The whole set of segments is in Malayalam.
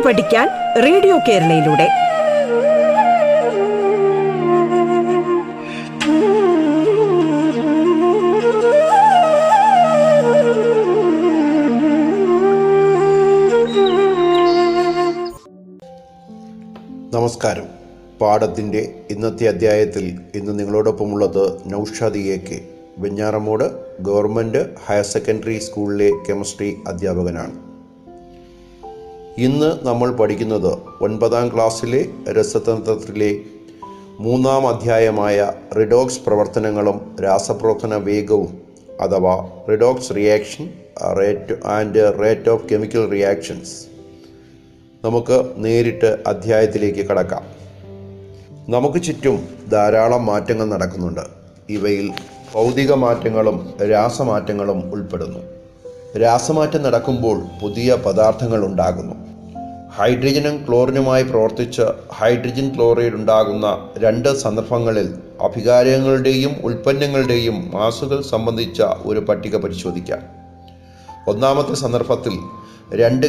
കേട്ടു പഠിക്കാൻ റേഡിയോ കേരളയിലൂടെ. നമസ്കാരം. പാഠത്തിന്റെ ഇന്നത്തെ അധ്യായത്തിൽ ഇന്ന് നിങ്ങളോടൊപ്പമുള്ളത് Noushad A K. Venjaramoodu government higher secondary സ്കൂളിലെ കെമിസ്ട്രി അധ്യാപകനാണ്. ഇന്ന് നമ്മൾ പഠിക്കുന്നത് ഒൻപതാം ക്ലാസ്സിലെ രസതന്ത്രത്തിലെ മൂന്നാം അധ്യായമായ റിഡോക്സ് പ്രവർത്തനങ്ങളും രാസപ്രവർത്തന വേഗവും അഥവാ redox reaction rate and rate of chemical reactions നമുക്ക് നേരിട്ട് അധ്യായത്തിലേക്ക് കടക്കാം. നമുക്ക് ചുറ്റും ധാരാളം മാറ്റങ്ങൾ നടക്കുന്നുണ്ട്. ഇവയിൽ ഭൗതിക മാറ്റങ്ങളും രാസമാറ്റങ്ങളും ഉൾപ്പെടുന്നു. രാസമാറ്റം നടക്കുമ്പോൾ പുതിയ പദാർത്ഥങ്ങൾ ഉണ്ടാകുന്നു. ഹൈഡ്രജനും ക്ലോറിനുമായി പ്രവർത്തിച്ച് ഹൈഡ്രജൻ ക്ലോറൈഡ് ഉണ്ടാകുന്ന രണ്ട് സന്ദർഭങ്ങളിൽ അഭികാരങ്ങളുടെയും ഉൽപ്പന്നങ്ങളുടെയും മാസുകൾ സംബന്ധിച്ച ഒരു പട്ടിക പരിശോധിക്കാം. ഒന്നാമത്തെ സന്ദർഭത്തിൽ രണ്ട്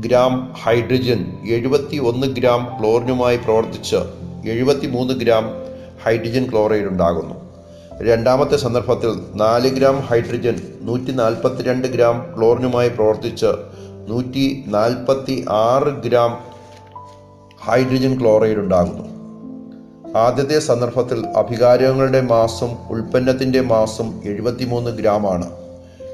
ഗ്രാം ഹൈഡ്രജൻ എഴുപത്തി ഒന്ന് ഗ്രാം ക്ലോറിനുമായി പ്രവർത്തിച്ച് എഴുപത്തി മൂന്ന് ഗ്രാം ഹൈഡ്രജൻ ക്ലോറൈഡ് ഉണ്ടാകുന്നു. രണ്ടാമത്തെ സന്ദർഭത്തിൽ നാല് ഗ്രാം ഹൈഡ്രജൻ നൂറ്റി നാൽപ്പത്തിരണ്ട് ഗ്രാം ക്ലോറിനുമായി പ്രവർത്തിച്ച് നൂറ്റി നാൽപ്പത്തി ആറ് ഗ്രാം ഹൈഡ്രജൻ ക്ലോറൈഡ് ഉണ്ടാകുന്നു. ആദ്യത്തെ സന്ദർഭത്തിൽ അഭികാരങ്ങളുടെ മാസം ഉൽപ്പന്നത്തിന്റെ മാസം എഴുപത്തിമൂന്ന് ഗ്രാമാണ്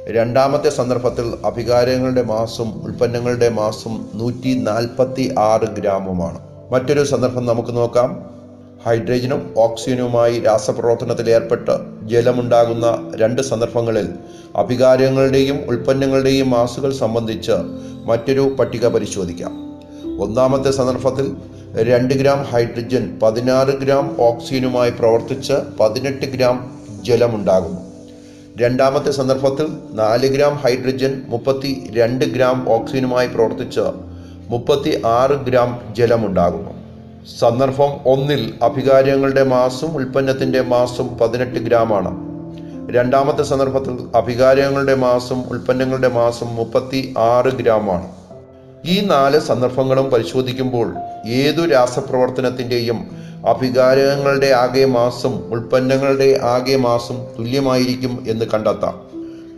രണ്ടാമത്തെ സന്ദർഭത്തിൽ അഭികാരങ്ങളുടെ മാസം ഉൽപ്പന്നങ്ങളുടെ മാസം നൂറ്റി നാൽപ്പത്തി ആറ് ഗ്രാമുമാണ്. മറ്റൊരു സന്ദർഭം നമുക്ക് നോക്കാം. ഹൈഡ്രജനും ഓക്സിജനുമായി രാസപ്രവർത്തനത്തിൽ ഏർപ്പെട്ട് ജലമുണ്ടാകുന്ന രണ്ട് സന്ദർഭങ്ങളിൽ അഭികാര്യങ്ങളുടെയും ഉൽപ്പന്നങ്ങളുടെയും മാസുകൾ സംബന്ധിച്ച് മറ്റൊരു പട്ടിക പരിശോധിക്കാം. ഒന്നാമത്തെ സന്ദർഭത്തിൽ രണ്ട് ഗ്രാം ഹൈഡ്രജൻ പതിനാറ് ഗ്രാം ഓക്സിജനുമായി പ്രവർത്തിച്ച് പതിനെട്ട് ഗ്രാം ജലമുണ്ടാകുന്നു. രണ്ടാമത്തെ സന്ദർഭത്തിൽ നാല് ഗ്രാം ഹൈഡ്രജൻ മുപ്പത്തി രണ്ട് ഗ്രാം ഓക്സിജനുമായി പ്രവർത്തിച്ച് മുപ്പത്തി ആറ് ഗ്രാം ജലമുണ്ടാകുന്നു. സന്ദർഭം ഒന്നിൽ അഭികാര്യങ്ങളുടെ മാസം ഉൽപ്പന്നത്തിന്റെ മാസം പതിനെട്ട് ഗ്രാമാണ്. രണ്ടാമത്തെ സന്ദർഭത്തിൽ അഭികാര്യങ്ങളുടെ മാസം ഉൽപ്പന്നങ്ങളുടെ മാസം മുപ്പത്തി ആറ് ഗ്രാമാണ്. ഈ നാല് സന്ദർഭങ്ങളും പരിശോധിക്കുമ്പോൾ ഏതു രാസപ്രവർത്തനത്തിന്റെയും അഭികാരങ്ങളുടെ ആകെ മാസം ഉൽപ്പന്നങ്ങളുടെ ആകെ മാസം തുല്യമായിരിക്കും എന്ന് കണ്ടെത്താം.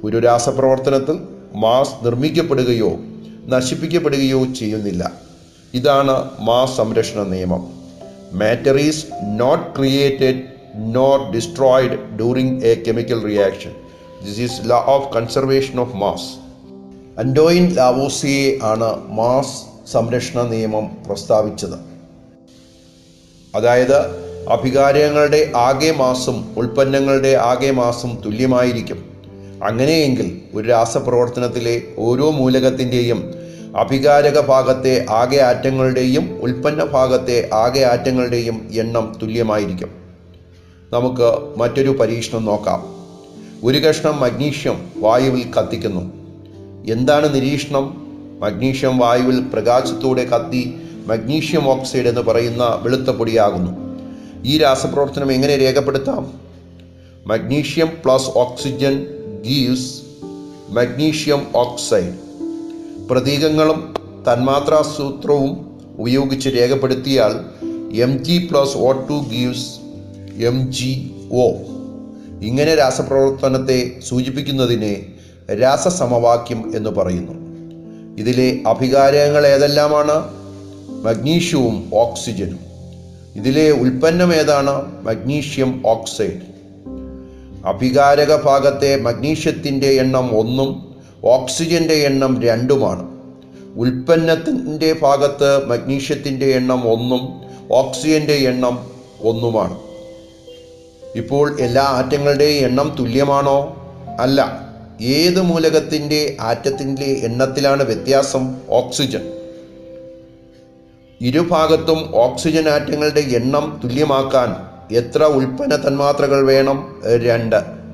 ഒരു രാസപ്രവർത്തനത്തിൽ മാസ് നിർമ്മിക്കപ്പെടുകയോ നശിപ്പിക്കപ്പെടുകയോ ചെയ്യുന്നില്ല. ഇതാണ് മാസ് സംരക്ഷണ നിയമം. Matter is not created nor destroyed during a chemical reaction this is law of conservation of mass Antoine Lavoisier ആണ് മാസ് സംരക്ഷണ നിയമം പ്രസ്താവിച്ചത്. അതായത് അഭികാരങ്ങളുടെ ആകെ മാസം ഉൽപ്പന്നങ്ങളുടെ ആകെ മാസം തുല്യമായിരിക്കും. അങ്ങനെയെങ്കിൽ ഒരു രാസപ്രവർത്തനത്തിലെ ഓരോ മൂലകത്തിന്റെയും അഭികാരക ഭാഗത്തെ ആകെ ആറ്റങ്ങളുടെയും ഉൽപ്പന്ന ഭാഗത്തെ ആകെ ആറ്റങ്ങളുടെയും എണ്ണം തുല്യമായിരിക്കും. നമുക്ക് മറ്റൊരു പരീക്ഷണം നോക്കാം. ഒരു കഷ്ണം മഗ്നീഷ്യം വായുവിൽ കത്തിക്കുന്നു. എന്താണ് നിരീക്ഷണം? മഗ്നീഷ്യം വായുവിൽ പ്രകാശത്തോടെ കത്തി മഗ്നീഷ്യം ഓക്സൈഡ് എന്ന് പറയുന്ന വെളുത്ത പൊടിയാകുന്നു. ഈ രാസപ്രവർത്തനം എങ്ങനെ രേഖപ്പെടുത്താം? Magnesium plus oxygen gives magnesium oxide. പ്രതീകങ്ങളും തന്മാത്രാസൂത്രവും ഉപയോഗിച്ച് രേഖപ്പെടുത്തിയാൽ M G plus O two gives M G O ഇങ്ങനെ രാസപ്രവർത്തനത്തെ സൂചിപ്പിക്കുന്നതിനെ രാസസമവാക്യം എന്ന് പറയുന്നു. ഇതിലെ അഭികാരങ്ങൾ ഏതെല്ലാമാണ്? മഗ്നീഷ്യവും ഓക്സിജനും. ഇതിലെ ഉൽപ്പന്നം ഏതാണ്? Magnesium oxide. അഭികാരക ഭാഗത്തെ മഗ്നീഷ്യത്തിന്റെ എണ്ണം ഒന്നും ഓക്സിജന്റെ എണ്ണം രണ്ടുമാണ്. ഉൽപ്പന്നത്തിന്റെ ഭാഗത്ത് മഗ്നീഷ്യത്തിന്റെ എണ്ണം ഒന്നും ഓക്സിജന്റെ എണ്ണം ഒന്നുമാണ്. ഇപ്പോൾ എല്ലാ ആറ്റങ്ങളുടെയും എണ്ണം തുല്യമാണോ? അല്ല. ഏത് മൂലകത്തിന്റെ ആറ്റത്തിന്റെ എണ്ണത്തിലാണ് വ്യത്യാസം? ഓക്സിജൻ. ഇരുഭാഗത്തും ഓക്സിജൻ ആറ്റങ്ങളുടെ എണ്ണം തുല്യമാക്കാൻ എത്ര ഉൽപ്പന്ന തന്മാത്രകൾ വേണം? രണ്ട്.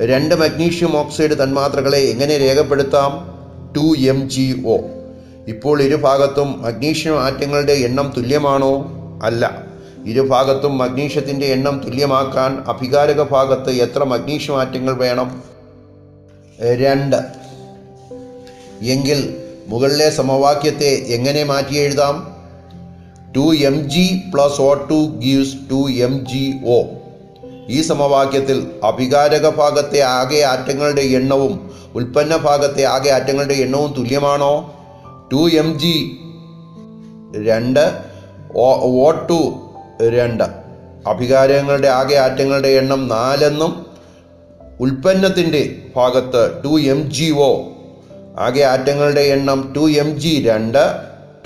രണ്ട് മഗ്നീഷ്യം ഓക്സൈഡ് തന്മാത്രകളെ എങ്ങനെ രേഖപ്പെടുത്താം? Two M G O. ഇപ്പോൾ ഇരുഭാഗത്തും മഗ്നീഷ്യം ആറ്റങ്ങളുടെ എണ്ണം തുല്യമാണോ? അല്ല. ഇരുഭാഗത്തും മഗ്നീഷ്യത്തിന്റെ എണ്ണം തുല്യമാക്കാൻ അഭികാരക ഭാഗത്ത് എത്ര മഗ്നീഷ്യം ആറ്റങ്ങൾ വേണം? രണ്ട്. എങ്കിൽ മുകളിലെ സമവാക്യത്തെ എങ്ങനെ മാറ്റി എഴുതാം? Two M G plus O two gives two M G O. ഈ സമവാക്യത്തിൽ അഭികാരക ഭാഗത്തെ ആകെ ആറ്റങ്ങളുടെ എണ്ണവും ഉൽപ്പന്ന ഭാഗത്തെ ആകെ ആറ്റങ്ങളുടെ എണ്ണവും തുല്യമാണോ? ടു എം ജി രണ്ട് ഒ ടു രണ്ട്. അഭികാരങ്ങളുടെ ആകെ ആറ്റങ്ങളുടെ എണ്ണം നാലെന്നും ഉൽപ്പന്നത്തിന്റെ ഭാഗത്ത് ടു എം ജി ഒ ആകെ ആറ്റങ്ങളുടെ എണ്ണം ടു എം ജി രണ്ട്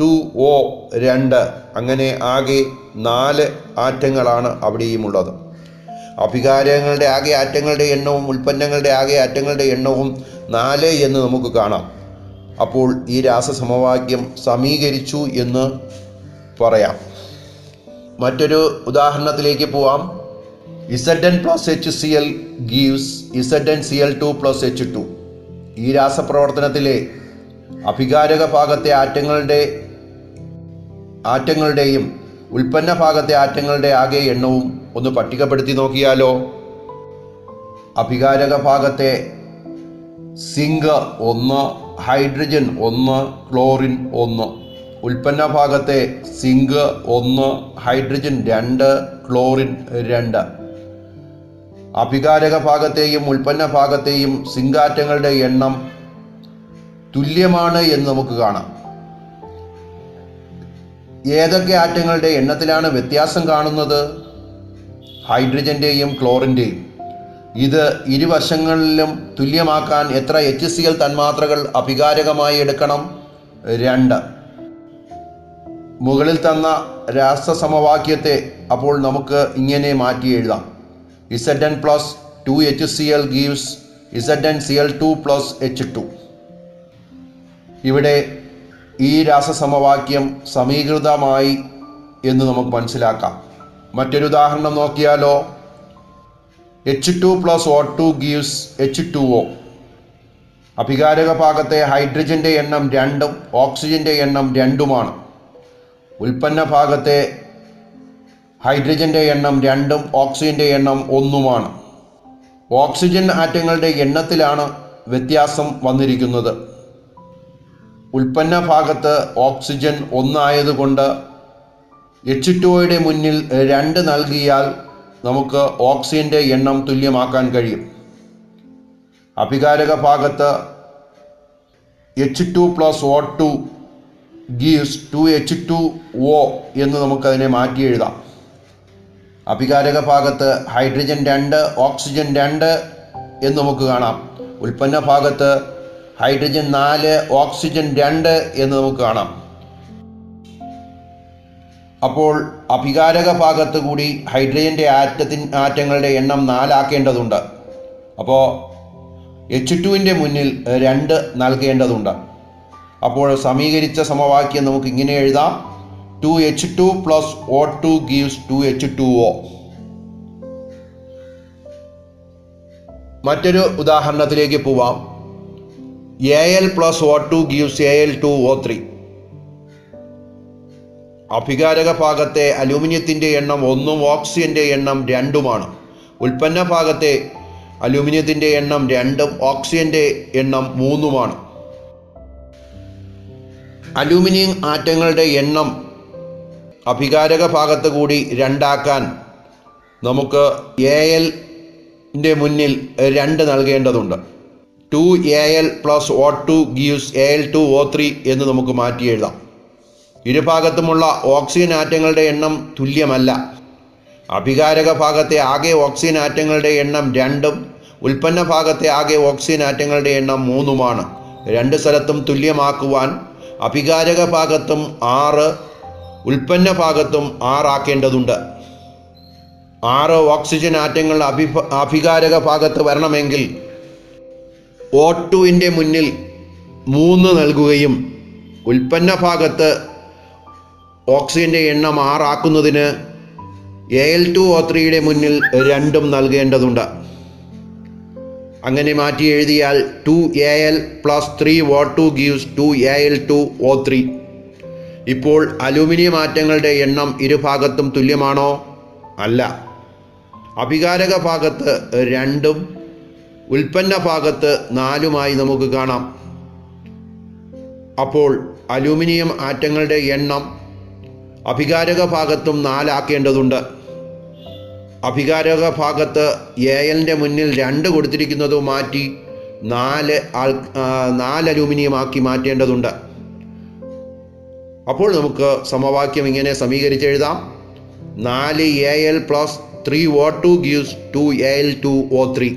ടു ഒ രണ്ട്. അങ്ങനെ ആകെ നാല് ആറ്റങ്ങളാണ് അവിടെയുമുള്ളത്. അഭികാരങ്ങളുടെ ആകെ ആറ്റങ്ങളുടെ എണ്ണവും ഉൽപ്പന്നങ്ങളുടെ ആകെ ആറ്റങ്ങളുടെ എണ്ണവും നാല് എന്ന് നമുക്ക് കാണാം. അപ്പോൾ ഈ രാസസമവാക്യം സമീകരിച്ചു എന്ന് പറയാം. മറ്റൊരു ഉദാഹരണത്തിലേക്ക് പോവാം. Z N plus H C L gives Z N C L two plus H two. ഈ രാസപ്രവർത്തനത്തിലെ അഭികാരക ഭാഗത്തെ ആറ്റങ്ങളുടെ ആറ്റങ്ങളുടെയും ഉൽപ്പന്ന ഭാഗത്തെ ആറ്റങ്ങളുടെ ആകെ എണ്ണവും ഒന്ന് പട്ടികപ്പെടുത്തി നോക്കിയാലോ? അഭികാരക ഭാഗത്തെ സിങ്ക് ഒന്ന് ഹൈഡ്രജൻ ഒന്ന് ക്ലോറിൻ ഒന്ന്. ഉൽപ്പന്ന ഭാഗത്തെ സിങ്ക് ഒന്ന് ഹൈഡ്രജൻ രണ്ട് ക്ലോറിൻ രണ്ട്. അഭികാരക ഭാഗത്തെയും ഉൽപ്പന്ന ഭാഗത്തെയും സിങ്കാറ്റങ്ങളുടെ എണ്ണം തുല്യമാണ് എന്ന് നമുക്ക് കാണാം. ഏതൊക്കെ ആറ്റങ്ങളുടെ എണ്ണത്തിലാണ് വ്യത്യാസം കാണുന്നത്? ഹൈഡ്രജന്റെയും ക്ലോറിന്റെയും ഇത് ഇരുവശങ്ങളിലും തുല്യമാക്കാൻ എത്ര എച്ച് സി എൽ തന്മാത്രകൾ അഭികാരകമായി എടുക്കണം? രണ്ട്. മുകളിൽ തന്ന രാസസമവാക്യത്തെ അപ്പോൾ നമുക്ക് ഇങ്ങനെ മാറ്റി എഴുതാം. Z N plus two H C L gives Z N C L two plus H two ഇവിടെ ഈ രാസസമവാക്യം സമീകൃതമായി എന്ന് നമുക്ക് മനസ്സിലാക്കാം. മറ്റൊരു ഉദാഹരണം നോക്കിയാലോ. H two plus O two gives H two O അഭികാരക ഭാഗത്തെ ഹൈഡ്രജന്റെ എണ്ണം രണ്ടും ഓക്സിജന്റെ എണ്ണം രണ്ടുമാണ്. ഉൽപ്പന്ന ഭാഗത്തെ ഹൈഡ്രജന്റെ എണ്ണം രണ്ടും ഓക്സിജന്റെ എണ്ണം ഒന്നുമാണ്. ഓക്സിജൻ ആറ്റങ്ങളുടെ എണ്ണത്തിലാണ് വ്യത്യാസം വന്നിരിക്കുന്നത്. ഉൽപ്പന്ന ഭാഗത്ത് ഓക്സിജൻ ഒന്നായതുകൊണ്ട് എച്ച് ടുയുടെ മുന്നിൽ രണ്ട് നൽകിയാൽ നമുക്ക് ഓക്സിജന്റെ എണ്ണം തുല്യമാക്കാൻ കഴിയും. അഭികാരക ഭാഗത്ത് H two plus O two gives two H two O എന്ന് നമുക്കതിനെ മാറ്റി എഴുതാം. അഭികാരക ഭാഗത്ത് ഹൈഡ്രജൻ രണ്ട് ഓക്സിജൻ രണ്ട് എന്ന് നമുക്ക് കാണാം. ഉൽപ്പന്ന ഭാഗത്ത് ഹൈഡ്രജൻ നാല് ഓക്സിജൻ രണ്ട് എന്ന് നമുക്ക് കാണാം. അപ്പോൾ അഭികാരക ഭാഗത്ത് കൂടി ഹൈഡ്രജന്റെ ആറ്റത്തിൻ ആറ്റങ്ങളുടെ എണ്ണം നാലാക്കേണ്ടതുണ്ട്. അപ്പോൾ എച്ച് ടുവിന്റെ മുന്നിൽ രണ്ട് നൽകേണ്ടതുണ്ട്. അപ്പോൾ സമീകരിച്ച സമവാക്യം നമുക്ക് ഇങ്ങനെ എഴുതാം. Two H two plus O two gives two H two O മറ്റൊരു ഉദാഹരണത്തിലേക്ക് പോവാം. A L two O three അഭികാരക ഭാഗത്തെ അലൂമിനിയത്തിന്റെ എണ്ണം ഒന്നും ഓക്സിജന്റെ എണ്ണം രണ്ടുമാണ്. ഉൽപ്പന്ന ഭാഗത്തെ അലൂമിനിയത്തിന്റെ എണ്ണം രണ്ടും ഓക്സിജന്റെ എണ്ണം മൂന്നുമാണ്. അലൂമിനിയം ആറ്റങ്ങളുടെ എണ്ണം അഭികാരക ഭാഗത്ത് കൂടി രണ്ടാക്കാൻ നമുക്ക് എ എൽ മുന്നിൽ രണ്ട് നൽകേണ്ടതുണ്ട്. Two A L plus O two gives A L two O three എന്ന് നമുക്ക് മാറ്റി എഴുതാം. ഇരുഭാഗത്തുമുള്ള ഓക്സിജൻ ആറ്റങ്ങളുടെ എണ്ണം തുല്യമല്ല. അഭികാരക ഭാഗത്തെ ആകെ ഓക്സിജൻ ആറ്റങ്ങളുടെ എണ്ണം രണ്ടും ഉൽപ്പന്ന ഭാഗത്തെ ആകെ ഓക്സിജൻ ആറ്റങ്ങളുടെ എണ്ണം മൂന്നുമാണ്. രണ്ട് സ്ഥലത്തും തുല്യമാക്കുവാൻ അഭികാരക ഭാഗത്തും ആറ് ഉൽപ്പന്ന ഭാഗത്തും ആറാക്കേണ്ടതുണ്ട് ആറ് ഓക്സിജൻ ആറ്റങ്ങൾ അഭി അഭികാരക ഭാഗത്ത് വരണമെങ്കിൽ ഒ ടുവിന്റെ മുന്നിൽ മൂന്ന് നൽകുകയും ഉൽപ്പന്ന ഭാഗത്ത് ഓക്സിജന്റെ എണ്ണം ആറാക്കുന്നതിന് എൽ ടു ഒ ത്രീയുടെ മുന്നിൽ രണ്ടും നൽകേണ്ടതുണ്ട്. അങ്ങനെ മാറ്റി എഴുതിയാൽ two A L plus three O two gives two A L two O three ഇപ്പോൾ അലൂമിനിയം ആറ്റങ്ങളുടെ എണ്ണം ഇരുഭാഗത്തും തുല്യമാണോ? അല്ല. അഭികാരക ഭാഗത്ത് രണ്ടും ഉൽപ്പന്ന ഭാഗത്ത് നാലുമായി നമുക്ക് കാണാം. അപ്പോൾ അലൂമിനിയം ആറ്റങ്ങളുടെ എണ്ണം അഭികാരക ഭാഗത്തും നാലാക്കേണ്ടതുണ്ട്. അഭികാരക ഭാഗത്ത് എ എല്ലിന്റെ മുന്നിൽ രണ്ട് കൊടുത്തിരിക്കുന്നത് മാറ്റി നാല് ആൾ നാല് അലൂമിനിയം ആക്കി മാറ്റേണ്ടതുണ്ട്. അപ്പോൾ നമുക്ക് സമവാക്യം ഇങ്ങനെ സമീകരിച്ചെഴുതാം നാല് A L plus three O two gives two A L two O three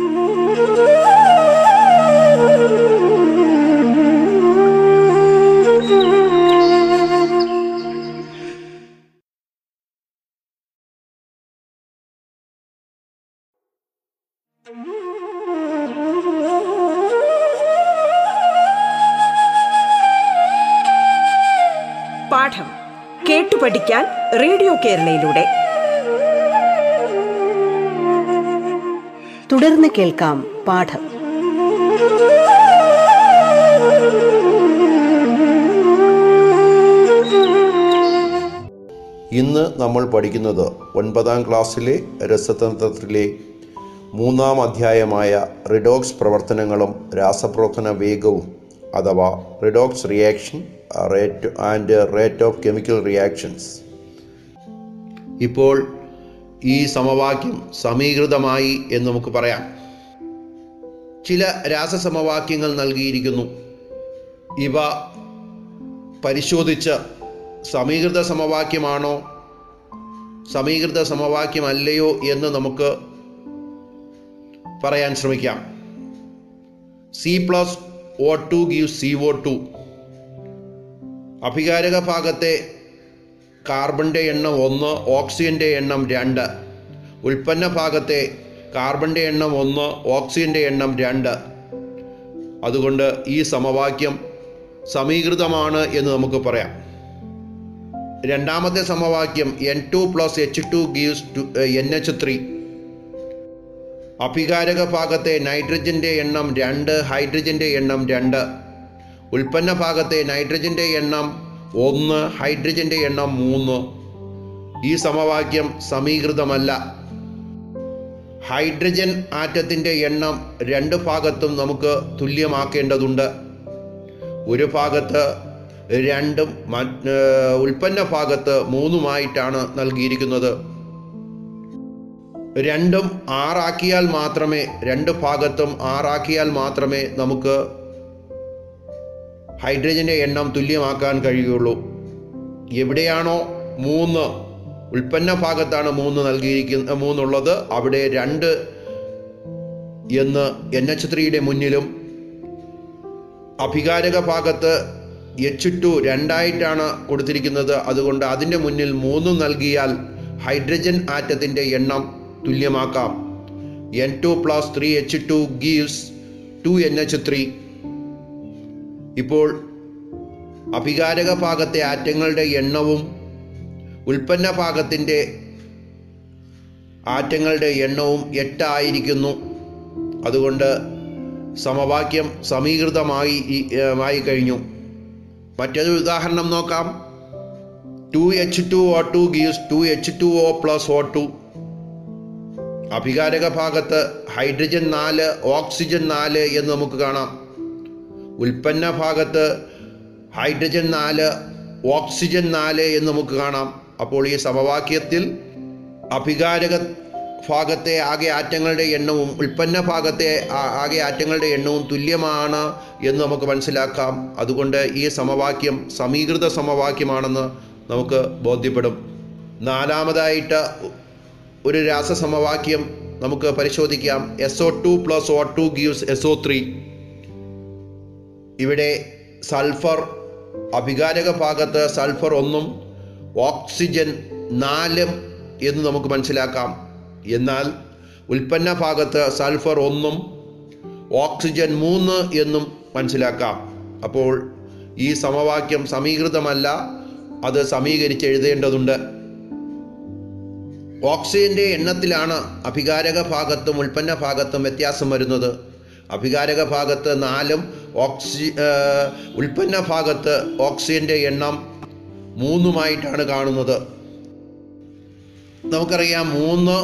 കേരളയിലൂടെ. തുടർന്ന് കേൾക്കാം പാഠം. ഇന്ന് നമ്മൾ പഠിക്കുന്നത് ഒൻപതാം ക്ലാസ്സിലെ രസതന്ത്രത്തിലെ മൂന്നാം അധ്യായമായ റിഡോക്സ് പ്രവർത്തനങ്ങളും രാസപ്രവർത്തന വേഗവും അഥവാ redox reaction rate and rate of chemical reactions ഇപ്പോൾ ഈ സമവാക്യം സമീകൃതമായി എന്ന് നമുക്ക് പറയാം. ചില രാസസമവാക്യങ്ങൾ നൽകിയിരിക്കുന്നു. ഇവ പരിശോധിച്ച് സമീകൃത സമവാക്യമാണോ സമീകൃത സമവാക്യമല്ലയോ എന്ന് നമുക്ക് പറയാൻ ശ്രമിക്കാം. C plus O two give C O two. അഭികാരക ഭാഗത്തെ കാർബണിന്റെ എണ്ണം ഒന്ന് ഓക്സിജന്റെ എണ്ണം രണ്ട്. ഉൽപ്പന്ന ഭാഗത്തെ കാർബണിന്റെ എണ്ണം ഒന്ന് ഓക്സിജന്റെ എണ്ണം രണ്ട്. അതുകൊണ്ട് ഈ സമവാക്യം സമീകൃതമാണ് എന്ന് നമുക്ക് പറയാം. രണ്ടാമത്തെ സമവാക്യം N two plus H two gives two N H three അഭികാരക ഭാഗത്തെ നൈട്രജന്റെ എണ്ണം രണ്ട് ഹൈഡ്രജന്റെ എണ്ണം രണ്ട്. ഉൽപ്പന്ന ഭാഗത്തെ നൈട്രജന്റെ എണ്ണം ഒന്ന് ഹൈഡ്രജന്റെ എണ്ണം മൂന്ന്. ഈ സമവാക്യം സമീകൃതമല്ല. ഹൈഡ്രജൻ ആറ്റത്തിന്റെ എണ്ണം രണ്ട് ഭാഗത്തും നമുക്ക് തുല്യമാക്കേണ്ടതുണ്ട്. ഒരു ഭാഗത്ത് രണ്ടും ഉൽപ്പന്ന ഭാഗത്ത് മൂന്നുമായിട്ടാണ് നൽകിയിരിക്കുന്നത്. രണ്ടും ആറാക്കിയാൽ മാത്രമേ രണ്ട് ഭാഗത്തും ആറാക്കിയാൽ മാത്രമേ നമുക്ക് ഹൈഡ്രജന്റെ എണ്ണം തുല്യമാക്കാൻ കഴിയുള്ളൂ. എവിടെയാണോ മൂന്ന് ഉൽപ്പന്ന ഭാഗത്താണ് മൂന്ന് നൽകിയിരിക്കുന്ന മൂന്നുള്ളത് അവിടെ രണ്ട് എന്ന് എൻ എച്ച് ത്രീയുടെ മുന്നിലും അഭികാരക ഭാഗത്ത് എച്ച് ടു രണ്ടായിട്ടാണ് കൊടുത്തിരിക്കുന്നത്. അതുകൊണ്ട് അതിന്റെ മുന്നിൽ മൂന്ന് നൽകിയാൽ ഹൈഡ്രജൻ ആറ്റത്തിന്റെ എണ്ണം തുല്യമാക്കാം. N two plus three H two gives two N H three. ഇപ്പോൾ അഭികാരക ഭാഗത്തെ ആറ്റങ്ങളുടെ എണ്ണവും ഉൽപ്പന്ന ഭാഗത്തിന്റെ ആറ്റങ്ങളുടെ എണ്ണവും എട്ടായിരിക്കുന്നു. അതുകൊണ്ട് സമവാക്യം സമീകൃതമായി ആയി കഴിഞ്ഞു. മറ്റൊരു ഉദാഹരണം നോക്കാം. Two H two O two gives two H two O plus O two. അഭികാരക ഭാഗത്ത് ഹൈഡ്രജൻ നാല് ഓക്സിജൻ നാല് എന്ന് നമുക്ക് കാണാം. ഉൽപ്പന്ന ഭാഗത്ത് ഹൈഡ്രജൻ നാല് ഓക്സിജൻ നാല് എന്ന് നമുക്ക് കാണാം. അപ്പോൾ ഈ സമവാക്യത്തിൽ അഭികാരക ഭാഗത്തെ ആകെ ആറ്റങ്ങളുടെ എണ്ണവും ഉൽപ്പന്ന ഭാഗത്തെ ആകെ ആറ്റങ്ങളുടെ എണ്ണവും തുല്യമാണ് എന്ന് നമുക്ക് മനസ്സിലാക്കാം. അതുകൊണ്ട് ഈ സമവാക്യം സമീകൃത സമവാക്യമാണെന്ന് നമുക്ക് ബോധ്യപ്പെടും. നാലാമതായിട്ട് ഒരു രാസസമവാക്യം നമുക്ക് പരിശോധിക്കാം. S O two plus O two gives S O three ഇവിടെ സൾഫർ അഭികാരക ഭാഗത്ത് സൾഫർ ഒന്നും ഓക്സിജൻ നാലും എന്ന് നമുക്ക് മനസ്സിലാക്കാം. എന്നാൽ ഉൽപ്പന്ന ഭാഗത്ത് സൾഫർ ഒന്നും ഓക്സിജൻ മൂന്ന് എന്നും മനസ്സിലാക്കാം. അപ്പോൾ ഈ സമവാക്യം സമീകൃതമല്ല അത് സമീകരിച്ച് എഴുതേണ്ടതുണ്ട്. ഓക്സിജന്റെ എണ്ണത്തിലാണ് അഭികാരക ഭാഗത്തും ഉൽപ്പന്ന ഭാഗത്തും വ്യത്യാസം വരുന്നത്. അഭികാരക ഭാഗത്ത് നാലും ഓക്സി ഉൽപ്പന്ന ഭാഗത്ത് ഓക്സിജന്റെ എണ്ണം മൂന്നുമായിട്ടാണ് കാണുന്നത്. നമുക്കറിയാം മൂന്ന്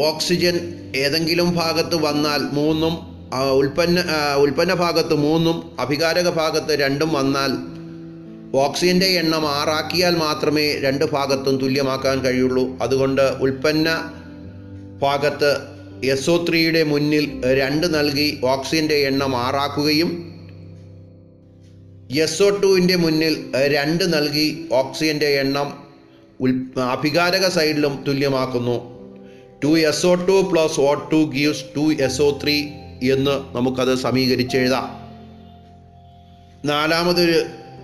ഓക്സിജൻ ഏതെങ്കിലും ഭാഗത്ത് വന്നാൽ മൂന്നും ഉൽപ്പന്ന ഉൽപ്പന്ന ഭാഗത്ത് മൂന്നും അഭികാരക ഭാഗത്ത് രണ്ടും വന്നാൽ ഓക്സിജന്റെ എണ്ണം ആറാക്കിയാൽ മാത്രമേ രണ്ട് ഭാഗത്തും തുല്യമാക്കാൻ കഴിയുള്ളൂ. അതുകൊണ്ട് ഉൽപ്പന്ന ഭാഗത്ത് എസ് ഒ ത്രീയുടെ മുന്നിൽ രണ്ട് നൽകി ഓക്സിജന്റെ എണ്ണം ആറാക്കുകയും എസ് ഒ ടുവിന്റെ മുന്നിൽ രണ്ട് നൽകി ഓക്സിജന്റെ എണ്ണം ഉൽ അഭികാരക സൈഡിലും തുല്യമാക്കുന്നു. Two S O two plus O two gives two S O three എന്ന് നമുക്കത് സമീകരിച്ച് എഴുതാം നാലാമതൊരു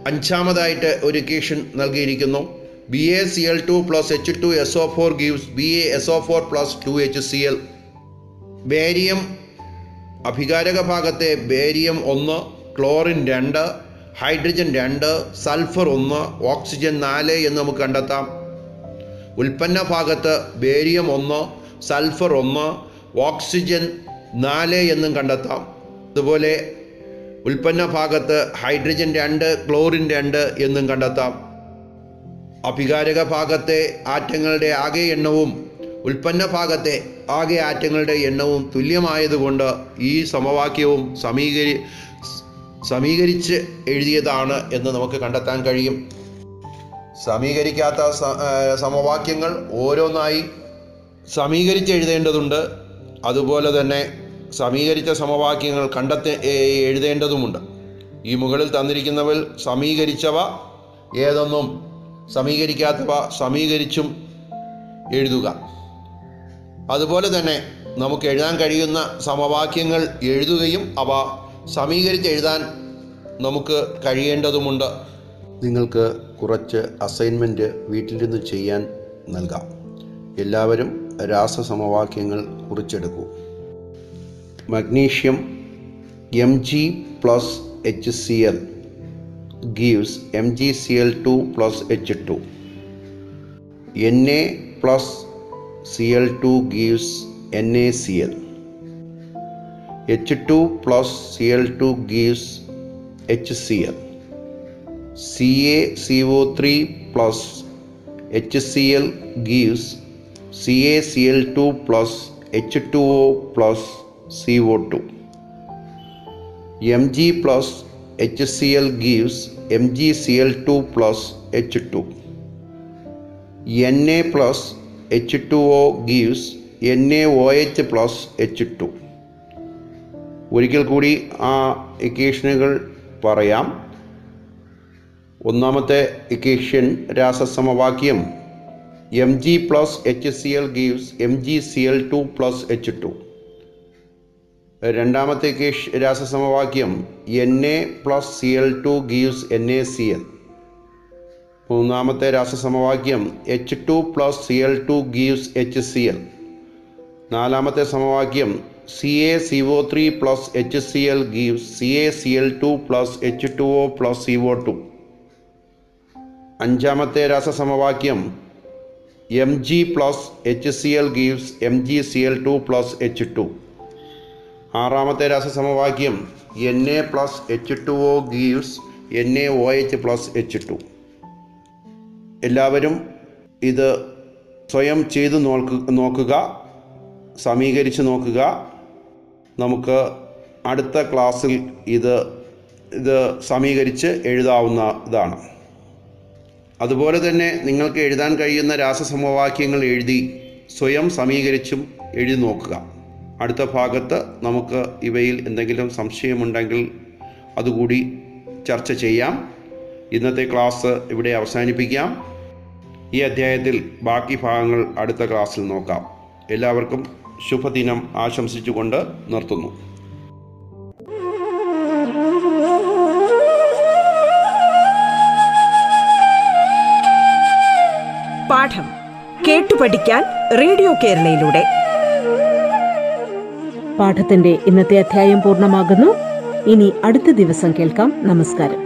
അഞ്ചാമതായിട്ട് ഒരു ഇക്വേഷൻ നൽകിയിരിക്കുന്നു. B A C L two plus H two S O four gives B A S O four plus two H C L barium അഭികാരക ഭാഗത്തെ ബേരിയം ഒന്ന് ക്ലോറിൻ രണ്ട് ഹൈഡ്രജൻ രണ്ട് സൾഫർ ഒന്ന് ഓക്സിജൻ നാല് എന്ന് നമുക്ക് കണ്ടെത്താം. ഉൽപ്പന്ന ഭാഗത്ത് ബേരിയം ഒന്ന് സൾഫർ ഒന്ന് ഓക്സിജൻ നാല് എന്നും കണ്ടെത്താം. അതുപോലെ ഉൽപ്പന്ന ഭാഗത്ത് ഹൈഡ്രജൻ രണ്ട് ക്ലോറിൻ രണ്ട് എന്നും കണ്ടെത്താം. അഭികാരക ഭാഗത്തെ ആറ്റങ്ങളുടെ ആകെ എണ്ണവും ഉൽപ്പന്ന ഭാഗത്തെ ആകെ ആറ്റങ്ങളുടെ എണ്ണവും തുല്യമായതുകൊണ്ട് ഈ സമവാക്യവും സമീകരി സമീകരിച്ച് എഴുതിയതാണ് എന്ന് നമുക്ക് കണ്ടെത്താൻ കഴിയും. സമീകരിക്കാത്ത സമവാക്യങ്ങൾ ഓരോന്നായി സമീകരിച്ച് എഴുതേണ്ടതുണ്ട്. അതുപോലെ തന്നെ സമീകരിച്ച സമവാക്യങ്ങൾ കണ്ടെത്തി എഴുതേണ്ടതുമുണ്ട്. ഈ മുകളിൽ തന്നിരിക്കുന്നവൽ സമീകരിച്ചവ ഏതൊന്നും സമീകരിക്കാത്തവ സമീകരിച്ചും എഴുതുക. അതുപോലെ തന്നെ നമുക്ക് എഴുതാൻ കഴിയുന്ന സമവാക്യങ്ങൾ എഴുതുകയും അവ സമീകരിച്ച് എഴുതാൻ നമുക്ക് കഴിയേണ്ടതുമുണ്ട്. നിങ്ങൾക്ക് കുറച്ച് അസൈൻമെന്റ് നിന്ന് ചെയ്യാൻ നൽകാം. എല്ലാവരും രാസസമവാക്യങ്ങൾ കുറിച്ചെടുക്കൂ. Magnesium M G plus H C L gives M G C L two plus H two N A plus Cl2 gives NaCl. H2 plus Cl2 gives HCl. CaCO3 plus HCl gives CaCl2 plus H2O plus CO2. Mg plus HCl gives MgCl2 plus H2. Na plus H two O gives N A O H plus H two ഒരിക്കൽ കൂടി ആ ഇക്വേഷനുകൾ പറയാം. ഒന്നാമത്തെ equation രാസസമവാക്യം. M G plus H C L gives M G C L two plus H two രണ്ടാമത്തെ രാസസമവാക്യം N A plus C L two gives N A C L മൂന്നാമത്തെ രാസസമവാക്യം H two plus C L two gives H C L നാലാമത്തെ സമവാക്യം C A C O three plus H C L gives C A C L two plus H two O plus C O two അഞ്ചാമത്തെ രാസസമവാക്യം M G plus H C L gives M G C L two plus H two ആറാമത്തെ രാസസമവാക്യം N A plus H two O gives N A O H plus H two എല്ലാവരും ഇത് സ്വയം ചെയ്തു നോക്ക് നോക്കുക സമീകരിച്ച് നോക്കുക. നമുക്ക് അടുത്ത ക്ലാസ്സിൽ ഇത് ഇത് സമീകരിച്ച് എഴുതാവുന്ന ഇതാണ് അതുപോലെ തന്നെ നിങ്ങൾക്ക് എഴുതാൻ കഴിയുന്ന രാസസമവാക്യങ്ങൾ എഴുതി സ്വയം സമീകരിച്ചും എഴുതി നോക്കുക. അടുത്ത ഭാഗത്ത് നമുക്ക് ഇവയിൽ എന്തെങ്കിലും സംശയമുണ്ടെങ്കിൽ അതുകൂടി ചർച്ച ചെയ്യാം. ഇന്നത്തെ ക്ലാസ് ഇവിടെ അവസാനിപ്പിക്കാം. ഈ അധ്യായത്തിൽ ബാക്കി ഭാഗങ്ങൾ അടുത്ത ക്ലാസ്സിൽ നോക്കാം. എല്ലാവർക്കും ശുഭദിനം ആശംസിച്ചുകൊണ്ട് നിർത്തുന്നു. പാഠം കേട്ടു പഠിക്കാൻ റേഡിയോ കേരളയിലൂടെ. പാഠത്തിന്റെ ഇന്നത്തെ അധ്യായം പൂർണമാകുന്നു. ഇനി അടുത്ത ദിവസം കേൾക്കാം. നമസ്കാരം.